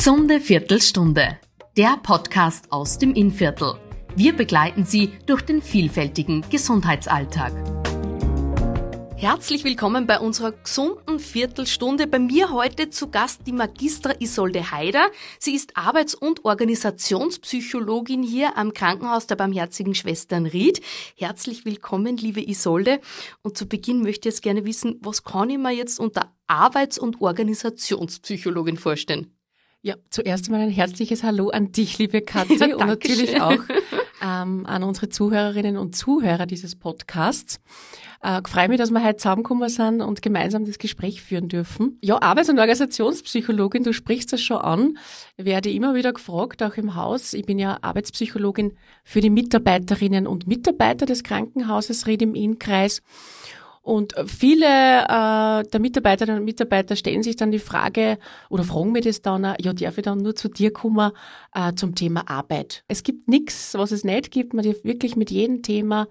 Gesunde Viertelstunde. Der Podcast aus dem Innviertel. Wir begleiten Sie durch den vielfältigen Gesundheitsalltag. Herzlich willkommen bei unserer gesunden Viertelstunde. Bei mir heute zu Gast die Magistra Isolde Haider. Sie ist Arbeits- und Organisationspsychologin hier am Krankenhaus der Barmherzigen Schwestern Ried. Herzlich willkommen, liebe Isolde. Und zu Beginn möchte ich jetzt gerne wissen, was kann ich mir jetzt unter Arbeits- und Organisationspsychologin vorstellen? Ja, zuerst einmal ein herzliches Hallo an dich, liebe Kathi, ja, und natürlich auch ähm, an unsere Zuhörerinnen und Zuhörer dieses Podcasts. Äh, freue mich, dass wir heute zusammengekommen sind und gemeinsam das Gespräch führen dürfen. Ja, Arbeits- und Organisationspsychologin, du sprichst das schon an, werde immer wieder gefragt, auch im Haus. Ich bin ja Arbeitspsychologin für die Mitarbeiterinnen und Mitarbeiter des Krankenhauses Ried im Innkreis. Und viele äh, der Mitarbeiterinnen und Mitarbeiter stellen sich dann die Frage oder fragen mir das dann, ja, darf ich dann nur zu dir kommen äh, zum Thema Arbeit? Es gibt nichts, was es nicht gibt. Man darf wirklich mit jedem Thema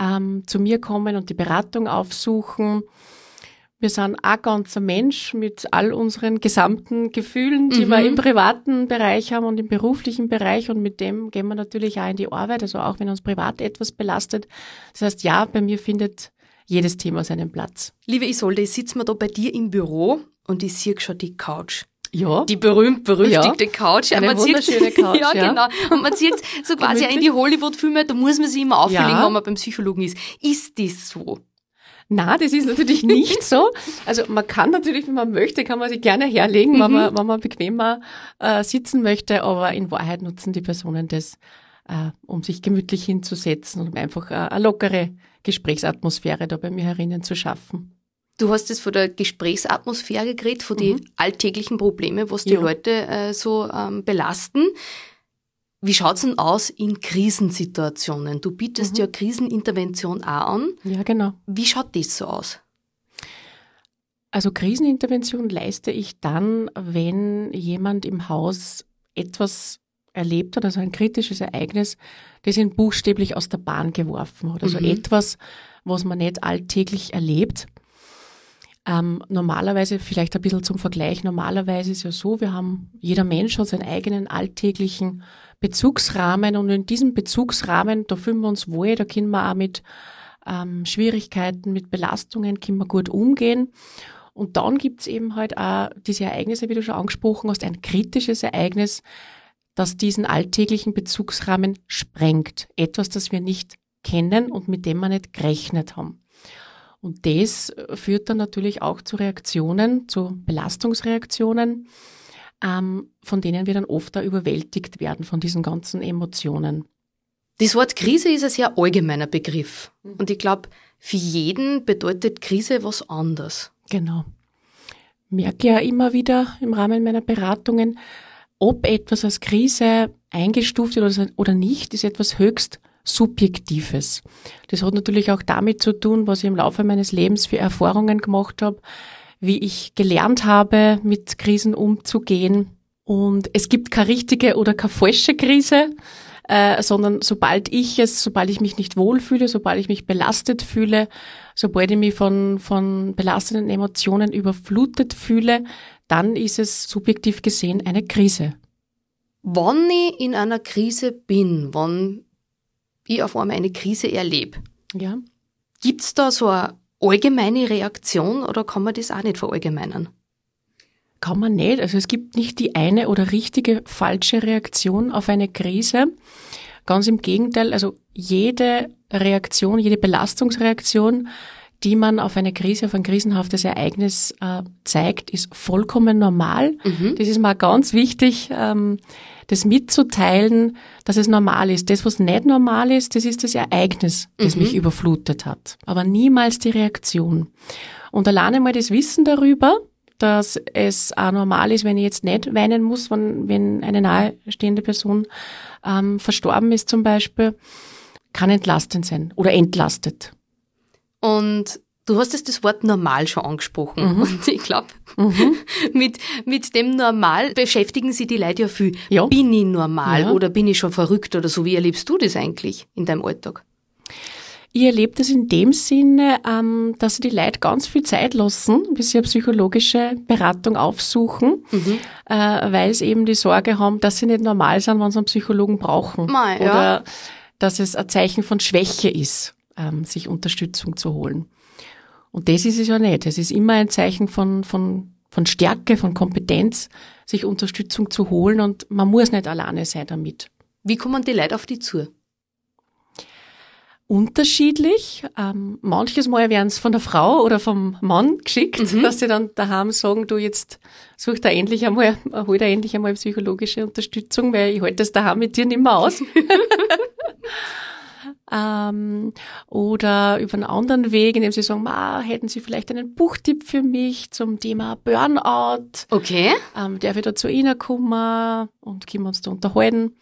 ähm, zu mir kommen und die Beratung aufsuchen. Wir sind ein ganzer Mensch mit all unseren gesamten Gefühlen, die mhm. wir im privaten Bereich haben und im beruflichen Bereich. Und mit dem gehen wir natürlich auch in die Arbeit, also auch wenn uns privat etwas belastet. Das heißt, ja, bei mir findet jedes Thema seinen Platz. Liebe Isolde, ich sitze mir da bei dir im Büro und ich sehe schon die Couch. Ja. Die berühmt-berüchtigte ja. Couch. Eine man wunderschöne Couch. ja, ja, genau. Und man sieht so quasi in die Hollywood-Filme, da muss man sich immer auflegen, ja. wenn man beim Psychologen ist. Ist das so? Na, das ist natürlich nicht so. Also man kann natürlich, wenn man möchte, kann man sich gerne herlegen, mhm. wenn, man, wenn man bequemer äh, sitzen möchte, aber in Wahrheit nutzen die Personen das, äh, um sich gemütlich hinzusetzen und um einfach äh, eine lockere Gesprächsatmosphäre da bei mir herinnen zu schaffen. Du hast es von der Gesprächsatmosphäre geredet, von mhm. den alltäglichen Problemen, was die ja. Leute äh, so ähm, belasten. Wie schaut's denn aus in Krisensituationen? Du bietest mhm. ja Krisenintervention auch an. Ja, genau. Wie schaut das so aus? Also Krisenintervention leiste ich dann, wenn jemand im Haus etwas erlebt hat, also ein kritisches Ereignis, das ihn buchstäblich aus der Bahn geworfen hat. Also mhm. etwas, was man nicht alltäglich erlebt. Ähm, normalerweise, vielleicht ein bisschen zum Vergleich, normalerweise ist ja so, wir haben, jeder Mensch hat seinen eigenen alltäglichen Bezugsrahmen und in diesem Bezugsrahmen, da fühlen wir uns wohl, da können wir auch mit ähm, Schwierigkeiten, mit Belastungen, können wir gut umgehen. Und dann gibt's eben halt auch diese Ereignisse, wie du schon angesprochen hast, ein kritisches Ereignis, das diesen alltäglichen Bezugsrahmen sprengt. Etwas, das wir nicht kennen und mit dem wir nicht gerechnet haben. Und das führt dann natürlich auch zu Reaktionen, zu Belastungsreaktionen, ähm, von denen wir dann oft da überwältigt werden von diesen ganzen Emotionen. Das Wort Krise ist ein sehr allgemeiner Begriff. Mhm. Und ich glaube, für jeden bedeutet Krise was anderes. Genau. Merke ja immer wieder im Rahmen meiner Beratungen, ob etwas als Krise eingestuft wird oder nicht, ist etwas höchst Subjektives. Das hat natürlich auch damit zu tun, was ich im Laufe meines Lebens für Erfahrungen gemacht habe, wie ich gelernt habe, mit Krisen umzugehen. Und es gibt keine richtige oder keine falsche Krise, äh, sondern sobald ich es, sobald ich mich nicht wohlfühle, sobald ich mich belastet fühle, sobald ich mich von, von belastenden Emotionen überflutet fühle, dann ist es subjektiv gesehen eine Krise. Wann ich in einer Krise bin, wann ich auf einmal eine Krise erlebe, ja. gibt's da so eine allgemeine Reaktion oder kann man das auch nicht verallgemeinern? Kann man nicht. Also es gibt nicht die eine oder richtige falsche Reaktion auf eine Krise. Ganz im Gegenteil, also jede Reaktion, jede Belastungsreaktion die man auf eine Krise, auf ein krisenhaftes Ereignis äh, zeigt, ist vollkommen normal. Mhm. Das ist mal ganz wichtig, ähm, das mitzuteilen, dass es normal ist. Das, was nicht normal ist, das ist das Ereignis, das mhm. mich überflutet hat. Aber niemals die Reaktion. Und alleine mal das Wissen darüber, dass es auch normal ist, wenn ich jetzt nicht weinen muss, wenn, wenn eine nahestehende Person ähm, verstorben ist zum Beispiel, kann entlastend sein oder entlastet. Und du hast jetzt das Wort normal schon angesprochen. Mhm. Und ich glaube, mhm. mit, mit dem Normal beschäftigen sich die Leute ja viel. Ja. Bin ich normal ja. oder bin ich schon verrückt oder so? Wie erlebst du das eigentlich in deinem Alltag? Ich erlebe das in dem Sinne, ähm, dass sie die Leute ganz viel Zeit lassen, bis sie eine psychologische Beratung aufsuchen, mhm. äh, weil sie eben die Sorge haben, dass sie nicht normal sind, wenn sie einen Psychologen brauchen. Mal, Oder ja. dass es ein Zeichen von Schwäche ist, ähm, sich Unterstützung zu holen. Und das ist es ja nicht. Es ist immer ein Zeichen von, von, von Stärke, von Kompetenz, sich Unterstützung zu holen und man muss nicht alleine sein damit. Wie kommen die Leute auf die zu? unterschiedlich. Ähm, manches Mal werden es von der Frau oder vom Mann geschickt, mhm. dass sie dann daheim sagen, du jetzt such da endlich einmal, hol da endlich einmal psychologische Unterstützung, weil ich halte das daheim mit dir nicht mehr aus. ähm, oder über einen anderen Weg, indem sie sagen, Ma, hätten Sie vielleicht einen Buchtipp für mich zum Thema Burnout? Okay. Ähm, darf ich da zu Ihnen kommen und können wir uns da unterhalten?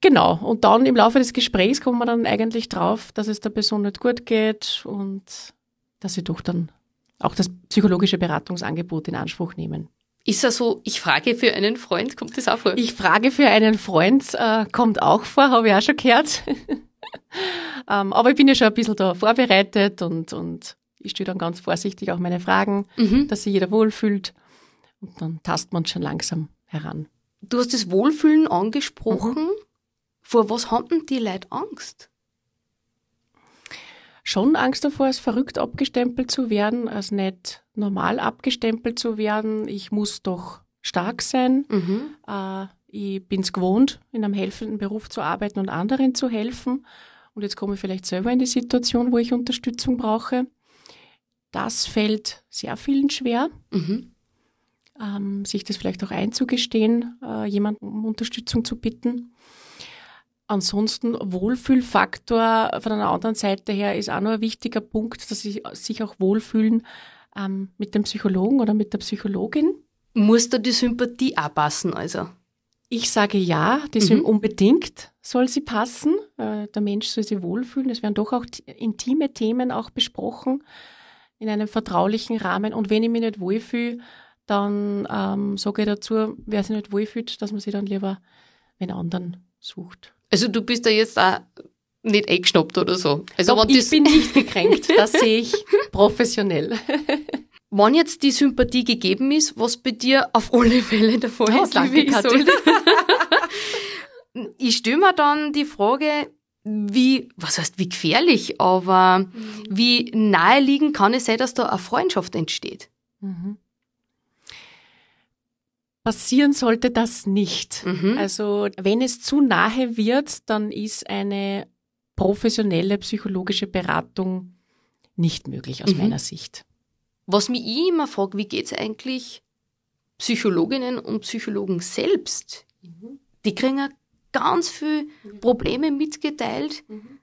Genau. Und dann im Laufe des Gesprächs kommen wir dann eigentlich drauf, dass es der Person nicht gut geht und dass sie doch dann auch das psychologische Beratungsangebot in Anspruch nehmen. Ist das so, ich frage für einen Freund, kommt das auch vor? Ich frage für einen Freund, äh, kommt auch vor, habe ich auch schon gehört. ähm, aber ich bin ja schon ein bisschen da vorbereitet und, und ich stelle dann ganz vorsichtig auch meine Fragen, mhm. dass sich jeder wohlfühlt. Und dann tastet man schon langsam heran. Du hast das Wohlfühlen angesprochen. Mhm. Vor was haben die Leute Angst? Schon Angst davor, als verrückt abgestempelt zu werden, als nicht normal abgestempelt zu werden. Ich muss doch stark sein. Mhm. Äh, ich bin es gewohnt, in einem helfenden Beruf zu arbeiten und anderen zu helfen. Und jetzt komme ich vielleicht selber in die Situation, wo ich Unterstützung brauche. Das fällt sehr vielen schwer, mhm. ähm, sich das vielleicht auch einzugestehen, äh, jemanden um Unterstützung zu bitten. Ansonsten Wohlfühlfaktor von einer anderen Seite her ist auch noch ein wichtiger Punkt, dass sie sich auch wohlfühlen ähm, mit dem Psychologen oder mit der Psychologin. Muss da die Sympathie auch passen, also? Ich sage ja, die mhm. unbedingt soll sie passen. Äh, der Mensch soll sich wohlfühlen. Es werden doch auch intime Themen auch besprochen in einem vertraulichen Rahmen. Und wenn ich mich nicht wohlfühle, dann ähm, sage ich dazu, wer sich nicht wohlfühlt, dass man sich dann lieber einen anderen sucht. Also du bist da jetzt auch nicht eingeschnappt oder so. Also Doch, ich bin nicht gekränkt, das sehe ich professionell. Wann jetzt die Sympathie gegeben ist, was bei dir auf alle Fälle der Fall oh, ist, danke, Isolde. ich stelle mir dann die Frage, wie, was heißt wie gefährlich, aber mhm. wie naheliegend kann es sein, dass da eine Freundschaft entsteht? Mhm passieren sollte das nicht. Mhm. Also wenn es zu nahe wird, dann ist eine professionelle psychologische Beratung nicht möglich aus mhm. meiner Sicht. Was mich ich immer frage, wie geht es eigentlich Psychologinnen und Psychologen selbst? Mhm. Die kriegen ja ganz viele Probleme mitgeteilt. Mhm.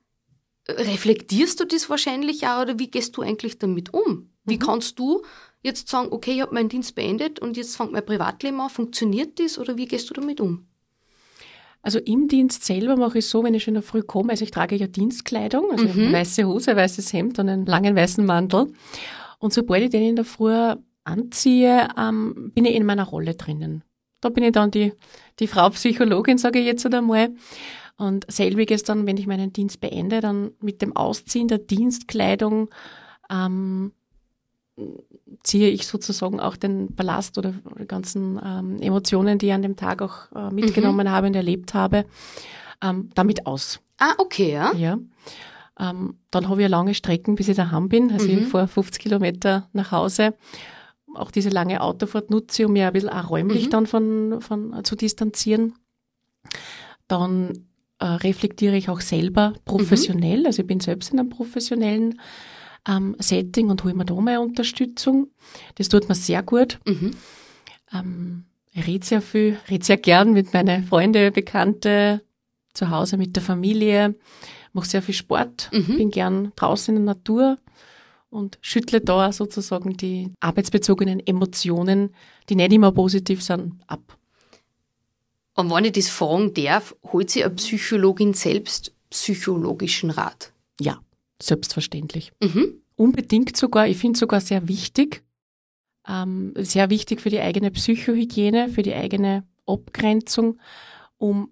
Reflektierst du das wahrscheinlich auch oder wie gehst du eigentlich damit um? Wie mhm. kannst du jetzt sagen, okay, ich habe meinen Dienst beendet und jetzt fängt mein Privatleben an. Funktioniert das oder wie gehst du damit um? Also im Dienst selber mache ich so, wenn ich schon in der Früh komme, also ich trage ja Dienstkleidung, also mhm. weiße Hose, weißes Hemd und einen langen weißen Mantel. Und sobald ich den in der Früh anziehe, ähm, bin ich in meiner Rolle drinnen. Da bin ich dann die, die Frau Psychologin, sage ich jetzt einmal. Und selbiges dann, wenn ich meinen Dienst beende, dann mit dem Ausziehen der Dienstkleidung ähm, ziehe ich sozusagen auch den Ballast oder die ganzen ähm, Emotionen, die ich an dem Tag auch äh, mitgenommen mhm. habe und erlebt habe, ähm, damit aus. Ah, okay, ja. Ja. Ähm, dann habe ich lange Strecken, bis ich daheim bin. Also mhm. ich fahre 50 Kilometer nach Hause. Auch diese lange Autofahrt nutze ich, um mich ein bisschen auch räumlich mhm. dann von, von äh, zu distanzieren. Dann äh, reflektiere ich auch selber professionell. Mhm. Also ich bin selbst in einem professionellen ähm, Setting und hole mir da mal Unterstützung. Das tut mir sehr gut. Mhm. Ähm, ich rede sehr viel, rede sehr gern mit meinen Freunden, Bekannte, zu Hause mit der Familie, mache sehr viel Sport, mhm. bin gern draußen in der Natur und schüttle da sozusagen die arbeitsbezogenen Emotionen, die nicht immer positiv sind, ab. Und wenn ich das fragen darf, holt sich eine Psychologin selbst psychologischen Rat? Ja. Selbstverständlich. Mhm. Unbedingt sogar, ich finde sogar sehr wichtig, ähm, sehr wichtig für die eigene Psychohygiene, für die eigene Abgrenzung, um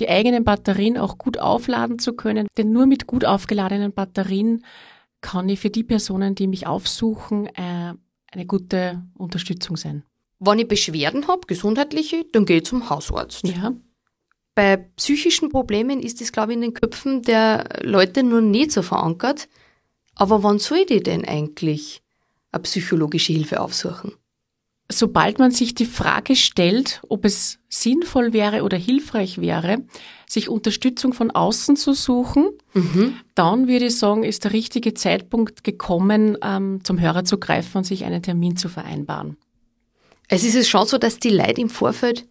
die eigenen Batterien auch gut aufladen zu können. Denn nur mit gut aufgeladenen Batterien kann ich für die Personen, die mich aufsuchen, äh, eine gute Unterstützung sein. Wenn ich Beschwerden habe, gesundheitliche, dann gehe ich zum Hausarzt. Ja. Bei psychischen Problemen ist das, glaube ich, in den Köpfen der Leute nur nicht so verankert. Aber wann soll ich denn eigentlich eine psychologische Hilfe aufsuchen? Sobald man sich die Frage stellt, ob es sinnvoll wäre oder hilfreich wäre, sich Unterstützung von außen zu suchen, mhm. dann würde ich sagen, ist der richtige Zeitpunkt gekommen, ähm, zum Hörer zu greifen und sich einen Termin zu vereinbaren. Es ist es schon so, dass die Leute im Vorfeld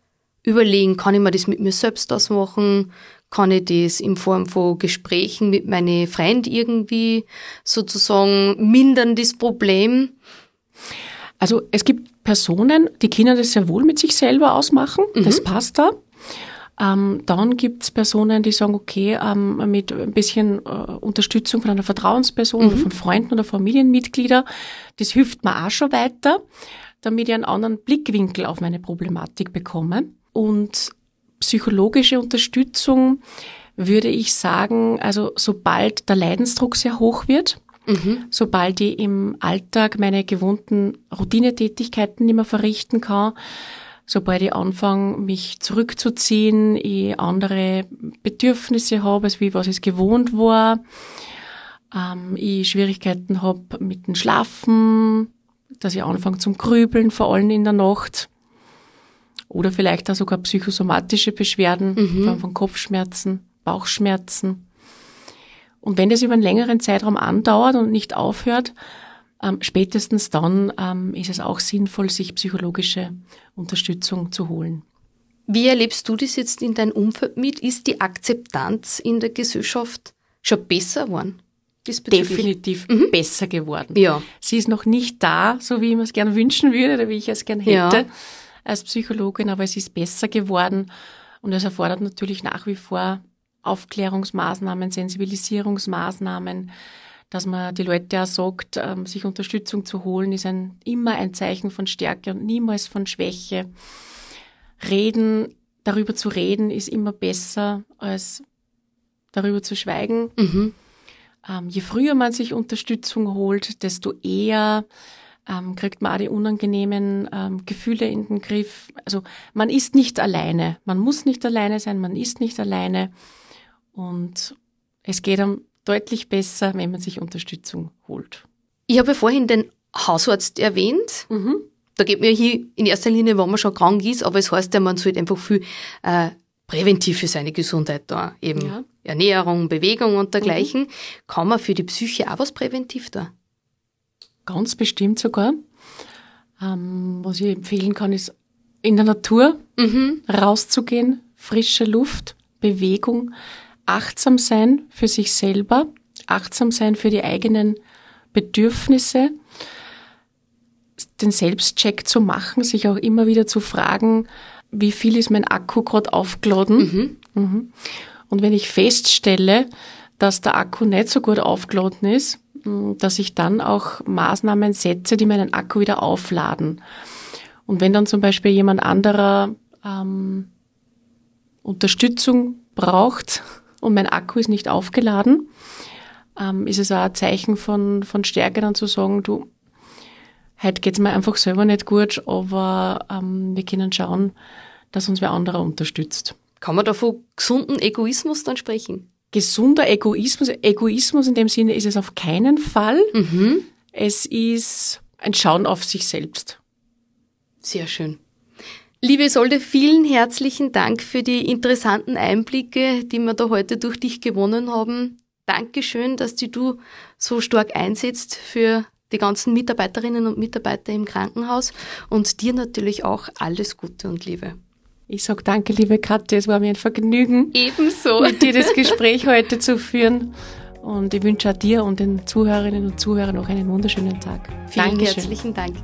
überlegen, kann ich mir das mit mir selbst ausmachen? Kann ich das in Form von Gesprächen mit meinen Freunden irgendwie sozusagen mindern, das Problem? Also es gibt Personen, die können das sehr wohl mit sich selber ausmachen, mhm. das passt da. Ähm, dann gibt es Personen, die sagen, okay, ähm, mit ein bisschen äh, Unterstützung von einer Vertrauensperson mhm. oder von Freunden oder Familienmitgliedern, das hilft mir auch schon weiter, damit ich einen anderen Blickwinkel auf meine Problematik bekomme. Und psychologische Unterstützung würde ich sagen, also sobald der Leidensdruck sehr hoch wird, Mhm. Sobald ich im Alltag meine gewohnten Routinetätigkeiten nicht mehr verrichten kann, sobald ich anfange, mich zurückzuziehen, ich andere Bedürfnisse habe, als wie was es gewohnt war, ähm, ich Schwierigkeiten habe mit dem Schlafen, dass ich anfange zum Grübeln, vor allem in der Nacht. Oder vielleicht auch sogar psychosomatische Beschwerden, mhm. von Kopfschmerzen, Bauchschmerzen. Und wenn das über einen längeren Zeitraum andauert und nicht aufhört, ähm, spätestens dann ähm, ist es auch sinnvoll, sich psychologische Unterstützung zu holen. Wie erlebst du das jetzt in deinem Umfeld mit? Ist die Akzeptanz in der Gesellschaft schon besser geworden? Definitiv mhm. besser geworden. Ja. Sie ist noch nicht da, so wie ich mir es gerne wünschen würde oder wie ich es gerne hätte ja. Als Psychologin, aber es ist besser geworden und es erfordert natürlich nach wie vor Aufklärungsmaßnahmen, Sensibilisierungsmaßnahmen, dass man die Leute auch sagt, ähm, sich Unterstützung zu holen, ist ein, immer ein Zeichen von Stärke und niemals von Schwäche. Reden, darüber zu reden, ist immer besser als darüber zu schweigen. Mhm. Ähm, je früher man sich Unterstützung holt, desto eher ähm, kriegt man auch die unangenehmen ähm, Gefühle in den Griff. Also man ist nicht alleine. Man muss nicht alleine sein, man ist nicht alleine. Und es geht einem deutlich besser, wenn man sich Unterstützung holt. Ich habe ja vorhin den Hausarzt erwähnt. Mhm. Da geht mir hier in erster Linie, wenn man schon krank ist, aber es heißt ja, man sollte einfach viel äh, präventiv für seine Gesundheit da. Eben ja. Ernährung, Bewegung und dergleichen. Mhm. Kann man für die Psyche auch was präventiv da? Ganz bestimmt sogar. Ähm, was ich empfehlen kann, ist in der Natur mhm. rauszugehen, frische Luft, Bewegung, achtsam sein für sich selber, achtsam sein für die eigenen Bedürfnisse, den Selbstcheck zu machen, sich auch immer wieder zu fragen, wie viel ist mein Akku gerade aufgeladen. Mhm. Mhm. Und wenn ich feststelle, dass der Akku nicht so gut aufgeladen ist, dass ich dann auch Maßnahmen setze, die meinen Akku wieder aufladen. Und wenn dann zum Beispiel jemand anderer ähm, Unterstützung braucht, und mein Akku ist nicht aufgeladen, ähm, ist es auch ein Zeichen von, von Stärke dann zu sagen, du, heute geht's mir einfach selber nicht gut, aber ähm, wir können schauen, dass uns wer anderer unterstützt. Kann man da von gesunden Egoismus dann sprechen? Gesunder Egoismus, Egoismus in dem Sinne ist es auf keinen Fall. Mhm. Es ist ein Schauen auf sich selbst. Sehr schön. Liebe Isolde, vielen herzlichen Dank für die interessanten Einblicke, die wir da heute durch dich gewonnen haben. Dankeschön, dass die du so stark einsetzt für die ganzen Mitarbeiterinnen und Mitarbeiter im Krankenhaus und dir natürlich auch alles Gute und Liebe. Ich sage danke, liebe Katja, es war mir ein Vergnügen, ebenso mit dir das Gespräch heute zu führen. Und ich wünsche auch dir und den Zuhörerinnen und Zuhörern noch einen wunderschönen Tag. Vielen Dankeschön. herzlichen Dank.